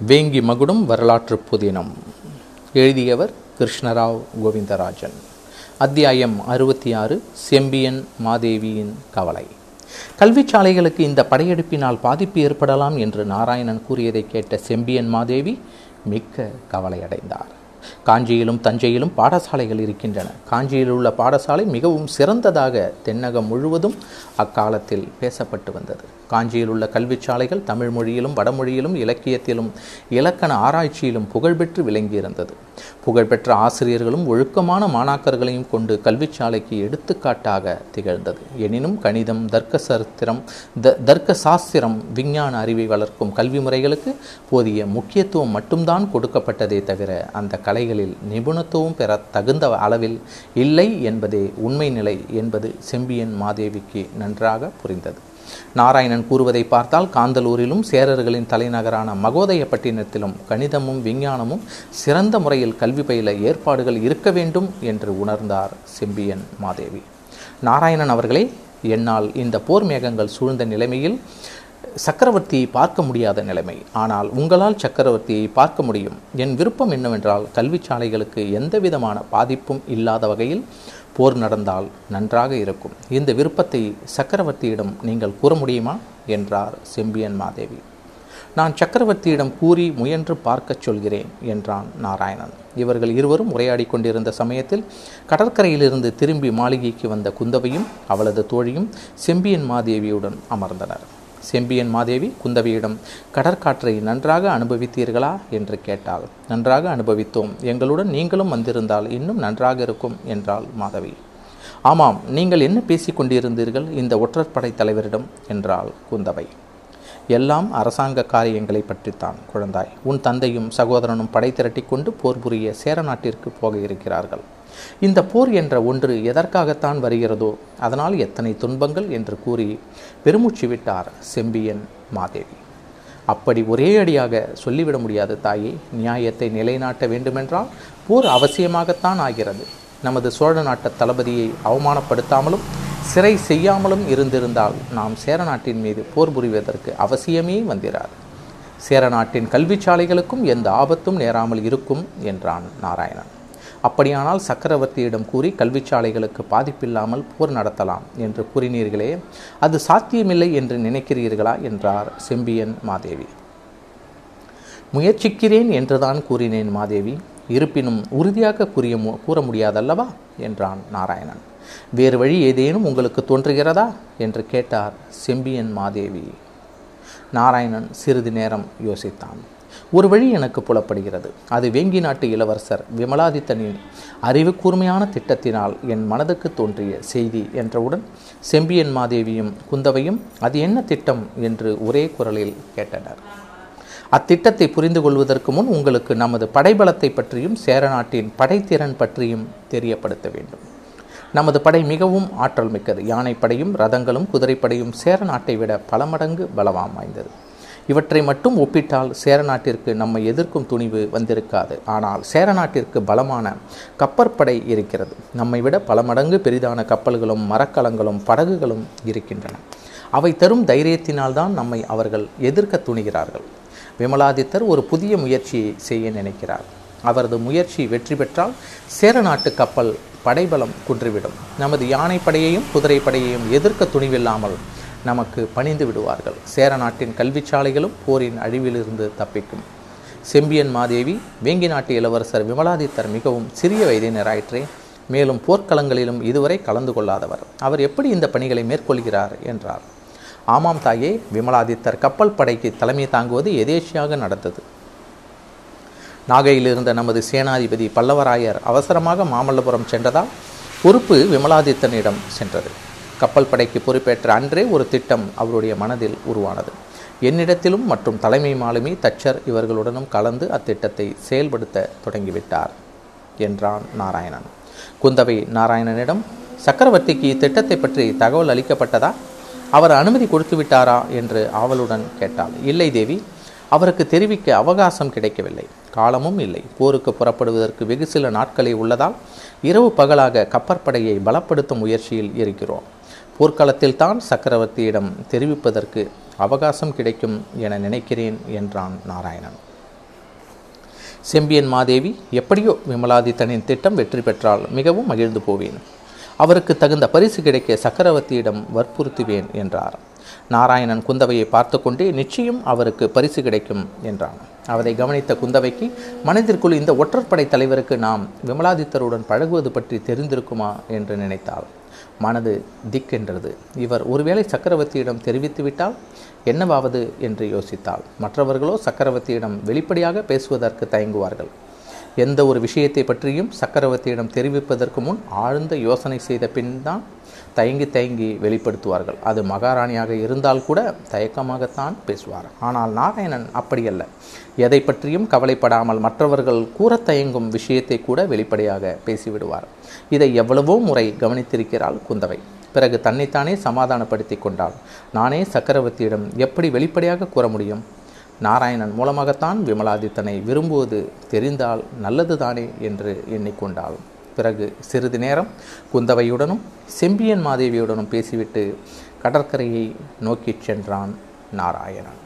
வேங்கி மகுடம் வரலாற்று புதினம். எழுதியவர் கிருஷ்ணராவ் கோவிந்தராஜன். அத்தியாயம் அறுபத்தி ஆறு செம்பியன் மாதேவியின் கவலை. கல்விச்சாலைகளுக்கு இந்த படையெடுப்பினால் பாதிப்பு ஏற்படலாம் என்று நாராயணன் கூறியதை கேட்ட செம்பியன் மாதேவி மிக்க கவலையடைந்தார். காஞ்சியிலும் தஞ்சையிலும் பாடசாலைகள் இருக்கின்றன. காஞ்சியில் உள்ள பாடசாலை மிகவும் சிறந்ததாக தென்னகம் முழுவதும் அக்காலத்தில் பேசப்பட்டு வந்தது. காஞ்சியில் உள்ள கல்விச்சாலைகள் தமிழ் மொழியிலும் வடமொழியிலும் இலக்கியத்திலும் இலக்கண ஆராய்ச்சியிலும் புகழ்பெற்று விளங்கியிருந்தது. புகழ்பெற்ற ஆசிரியர்களும் ஒழுக்கமான மாணாக்கர்களையும் கொண்டு கல்விச்சாலைக்கு எடுத்துக்காட்டாக திகழ்ந்தது. எனினும் கணிதம் தர்க்க சரித்திரம் த தர்க்க சாஸ்திரம் விஞ்ஞான அறிவை வளர்க்கும் கல்வி முறைகளுக்கு போதிய முக்கியத்துவம் மட்டும்தான் கொடுக்கப்பட்டதே தவிர அந்த கலைகளில் நிபுணத்துவம் பெற தகுந்த அளவில் இல்லை என்பதே உண்மை நிலை என்பது செம்பியன் மாதேவிக்கு நன்றாக புரிந்தது. நாராயணன் கூறுவதை பார்த்தால் காந்தலூரிலும் சேரர்களின் தலைநகரான மகோதயப்பட்டினத்திலும் கணிதமும் விஞ்ஞானமும் சிறந்த முறையில் கல்வி பயில ஏற்பாடுகள் இருக்க வேண்டும் என்று உணர்ந்தார் செம்பியன் மாதேவி. நாராயணன் அவர்களே என்னால் இந்த போர் மேகங்கள் சூழ்ந்த நிலைமையில் சக்கரவர்த்தியை பார்க்க முடியாத நிலைமை. ஆனால் உங்களால் சக்கரவர்த்தியை பார்க்க முடியும். என் விருப்பம் என்னவென்றால் கல்விச்சாலைகளுக்கு எந்த விதமான பாதிப்பும் இல்லாத வகையில் போர் நடந்தால் நன்றாக இருக்கும். இந்த விருப்பத்தை சக்கரவர்த்தியிடம் நீங்கள் கூற முடியுமா? என்றார் செம்பியன் மாதேவி. நான் சக்கரவர்த்தியிடம் கூறி முயன்று பார்க்கச் சொல்கிறேன் என்றான் நாராயணன். இவர்கள் இருவரும் உரையாடி கொண்டிருந்த சமயத்தில் கடற்கரையிலிருந்து திரும்பி மாளிகைக்கு வந்த குந்தவையும் அவளது தோழியும் செம்பியன் மாதேவியுடன் அமர்ந்தனர். செம்பியன் மாதேவி குந்தவியிடம் கடற்காற்றை நன்றாக அனுபவித்தீர்களா? என்று கேட்டாள். நன்றாக அனுபவித்தோம். எங்களுடன் நீங்களும் வந்திருந்தால் இன்னும் நன்றாக இருக்கும் என்றாள் மாதவி. ஆமாம் நீங்கள் என்ன பேசிக் கொண்டிருந்தீர்கள் இந்த ஒற்றற்படை தலைவரிடம்? என்றாள் குந்தவை. எல்லாம் அரசாங்க காரியங்களை பற்றித்தான் குழந்தாய். உன் தந்தையும் சகோதரனும் படை திரட்டி கொண்டு போர் புரிய சேர நாட்டிற்கு போக இருக்கிறார்கள். இந்த போர் என்ற ஒன்று எதற்காகத்தான் வருகிறதோ அதனால் எத்தனை துன்பங்கள் என்று கூறி பெருமூச்சு விட்டார் செம்பியன் மாதேவி. அப்படி ஒரே அடியாக சொல்லிவிட முடியாது தாயே. நியாயத்தை நிலைநாட்ட வேண்டுமென்றால் போர் அவசியமாகத்தான் ஆகிறது. நமது சோழ நாட்டு தளபதியை அவமானப்படுத்தாமலும் சிறை செய்யாமலும் இருந்திருந்தால் நாம் சேர நாட்டின் மீது போர் புரிவதற்கு அவசியமே வந்திராது. சேர நாட்டின் கல்விச்சாலைகளுக்கும் எந்த ஆபத்தும் நேராமல் இருக்கும் என்றான் நாராயணன். அப்படியானால் சக்கரவர்த்தியிடம் கூறி கல்விச்சாலைகளுக்கு பாதிப்பில்லாமல் போர் நடத்தலாம் என்று கூறினீர்களே அது சாத்தியமில்லை என்று நினைக்கிறீர்களா? என்றார் செம்பியன் மாதேவி. முயற்சிக்கிறேன் என்றுதான் கூறினேன் மாதேவி. இருப்பினும் உறுதியாக கூறிய கூற முடியாதல்லவா? என்றான் நாராயணன். வேறு வழி ஏதேனும் உங்களுக்கு தோன்றுகிறதா? என்று கேட்டார் செம்பியன் மாதேவி. நாராயணன் சிறிது நேரம் யோசித்தான். ஒரு வழி எனக்கு புலப்படுகிறது. அது வேங்கி நாட்டு இளவரசர் விமலாதித்தனின் அறிவு கூர்மையான திட்டத்தினால் என் மனதுக்கு தோன்றிய செய்தி என்றவுடன் செம்பியன் மாதேவியும் குந்தவையும் அது என்ன திட்டம்? என்று ஒரே குரலில் கேட்டனர். அத்திட்டத்தை புரிந்து கொள்வதற்கு முன் உங்களுக்கு நமது படைபலத்தை பற்றியும் சேர நாட்டின் படைத்திறன் பற்றியும் தெரியப்படுத்த வேண்டும். நமது படை மிகவும் ஆற்றல் மிக்கது. யானைப்படையும் ரதங்களும் குதிரைப்படையும் சேர நாட்டை விட பல மடங்கு பலவாம் வாய்ந்தது இவற்றை மட்டும் ஒப்பிட்டால் சேர நாட்டிற்கு நம்மை எதிர்க்கும் துணிவு வந்திருக்காது. ஆனால் சேர நாட்டிற்கு பலமான கப்பற்படை இருக்கிறது. நம்மை விட பல மடங்கு பெரிதான கப்பல்களும் மரக்கலங்களும் படகுகளும் இருக்கின்றன. அவை தரும் தைரியத்தினால்தான் நம்மை அவர்கள் எதிர்க்க துணிகிறார்கள். விமலாதித்தர் ஒரு புதிய முயற்சியை செய்ய நினைக்கிறார். அவரது முயற்சி வெற்றி பெற்றால் சேர நாட்டு கப்பல் படைபலம் குன்றிவிடும். நமது யானைப்படையையும் குதிரைப்படையையும் எதிர்க்க துணிவில்லாமல் நமக்கு பணிந்து விடுவார்கள். சேர நாட்டின் கல்விச்சாலைகளும் போரின் அழிவிலிருந்து தப்பிக்கும். செம்பியன் மாதேவி வேங்கி நாட்டு இளவரசர் விமலாதித்தர் மிகவும் சிறிய வயதினராயிற்றே மேலும் போர்க்களங்களிலும் இதுவரை கலந்து கொள்ளாதவர். அவர் எப்படி இந்த பணிகளை மேற்கொள்கிறார் என்றார். ஆமாம் தாயே விமலாதித்தர் கப்பல் படைக்கு தலைமை தாங்குவது எதேச்சியாக நடந்தது. நாகையில் இருந்த நமது சேனாதிபதி பல்லவராயர் அவசரமாக மாமல்லபுரம் சென்றதால் பொறுப்பு விமலாதித்தனிடம் சென்றது. கப்பல் படைக்கு பொறுப்பேற்ற அன்றே ஒரு திட்டம் அவருடைய மனதில் உருவானது. என்னிடத்திலும் மற்றும் தலைமை மாலுமி தச்சர் இவர்களுடனும் கலந்து அத்திட்டத்தை செயல்படுத்த தொடங்கிவிட்டார் என்றான் நாராயணன். குந்தவை நாராயணனிடம் சக்கரவர்த்திக்கு இத்திட்டத்தை பற்றி தகவல் அளிக்கப்பட்டதா? அவர் அனுமதி கொடுத்து விட்டாரா என்று ஆவலுடன் கேட்டாள். இல்லை தேவி அவருக்கு தெரிவிக்க அவகாசம் கிடைக்கவில்லை. காலமும் இல்லை. போருக்கு புறப்படுவதற்கு வெகு சில நாட்களே உள்ளதால் இரவு பகலாக கப்பற்படையை பலப்படுத்தும் முயற்சியில் இருக்கிறோம். போர்க்களத்தில் தான் சக்கரவர்த்தியிடம் தெரிவிப்பதற்கு அவகாசம் கிடைக்கும் என நினைக்கிறேன் என்றான் நாராயணன். செம்பியன் மாதேவி எப்படியோ விமலாதித்தனின் திட்டம் வெற்றி பெற்றால் மிகவும் மகிழ்ந்து போவேன். அவருக்கு தகுந்த பரிசு கிடைக்க சக்கரவர்த்தியிடம் வற்புறுத்துவேன் என்றார். நாராயணன் குந்தவையை பார்த்து கொண்டே நிச்சயம் அவருக்கு பரிசு கிடைக்கும் என்றான். அவரை கவனித்த குந்தவைக்கு மனதிற்குள் இந்த ஒற்றற்படை தலைவருக்கு நாம் விமலாதித்தருடன் பழகுவது பற்றி தெரிந்திருக்குமா என்று நினைத்தாள். மனது திக்கென்றது. இவர் ஒருவேளை சக்கரவர்த்தியிடம் தெரிவித்துவிட்டால் என்னவாவது என்று யோசித்தாள். மற்றவர்களோ சக்கரவர்த்தியிடம் வெளிப்படையாக பேசுவதற்கு தயங்குவார்கள். எந்த ஒரு விஷயத்தை பற்றியும் சக்கரவர்த்தியிடம் தெரிவிப்பதற்கு முன் ஆழ்ந்த யோசனை செய்த பின் தான் தயங்கி தயங்கி வெளிப்படுத்துவார்கள். அது மகாராணியாக இருந்தால் கூட தயக்கமாகத்தான் பேசுவார். ஆனால் நாராயணன் அப்படியல்ல. எதை பற்றியும் கவலைப்படாமல் மற்றவர்கள் கூற தயங்கும் விஷயத்தை கூட வெளிப்படையாக பேசிவிடுவார். இதை எவ்வளவோ முறை கவனித்திருக்கிறாள் குந்தவை. பிறகு தன்னைத்தானே சமாதானப்படுத்தி கொண்டாள். நானே சக்கரவர்த்தியிடம் எப்படி வெளிப்படையாக கூற முடியும்? நாராயணன் மூலமாகத்தான் விமலாதித்தனை விரும்புவது தெரிந்தால் நல்லதுதானே என்று எண்ணிக்கொண்டாள். பிறகு சிறிது நேரம் குந்தவையுடனும் செம்பியன் மாதேவியுடனும் பேசிவிட்டு கடற்கரையை நோக்கிச் சென்றான் நாராயணன்.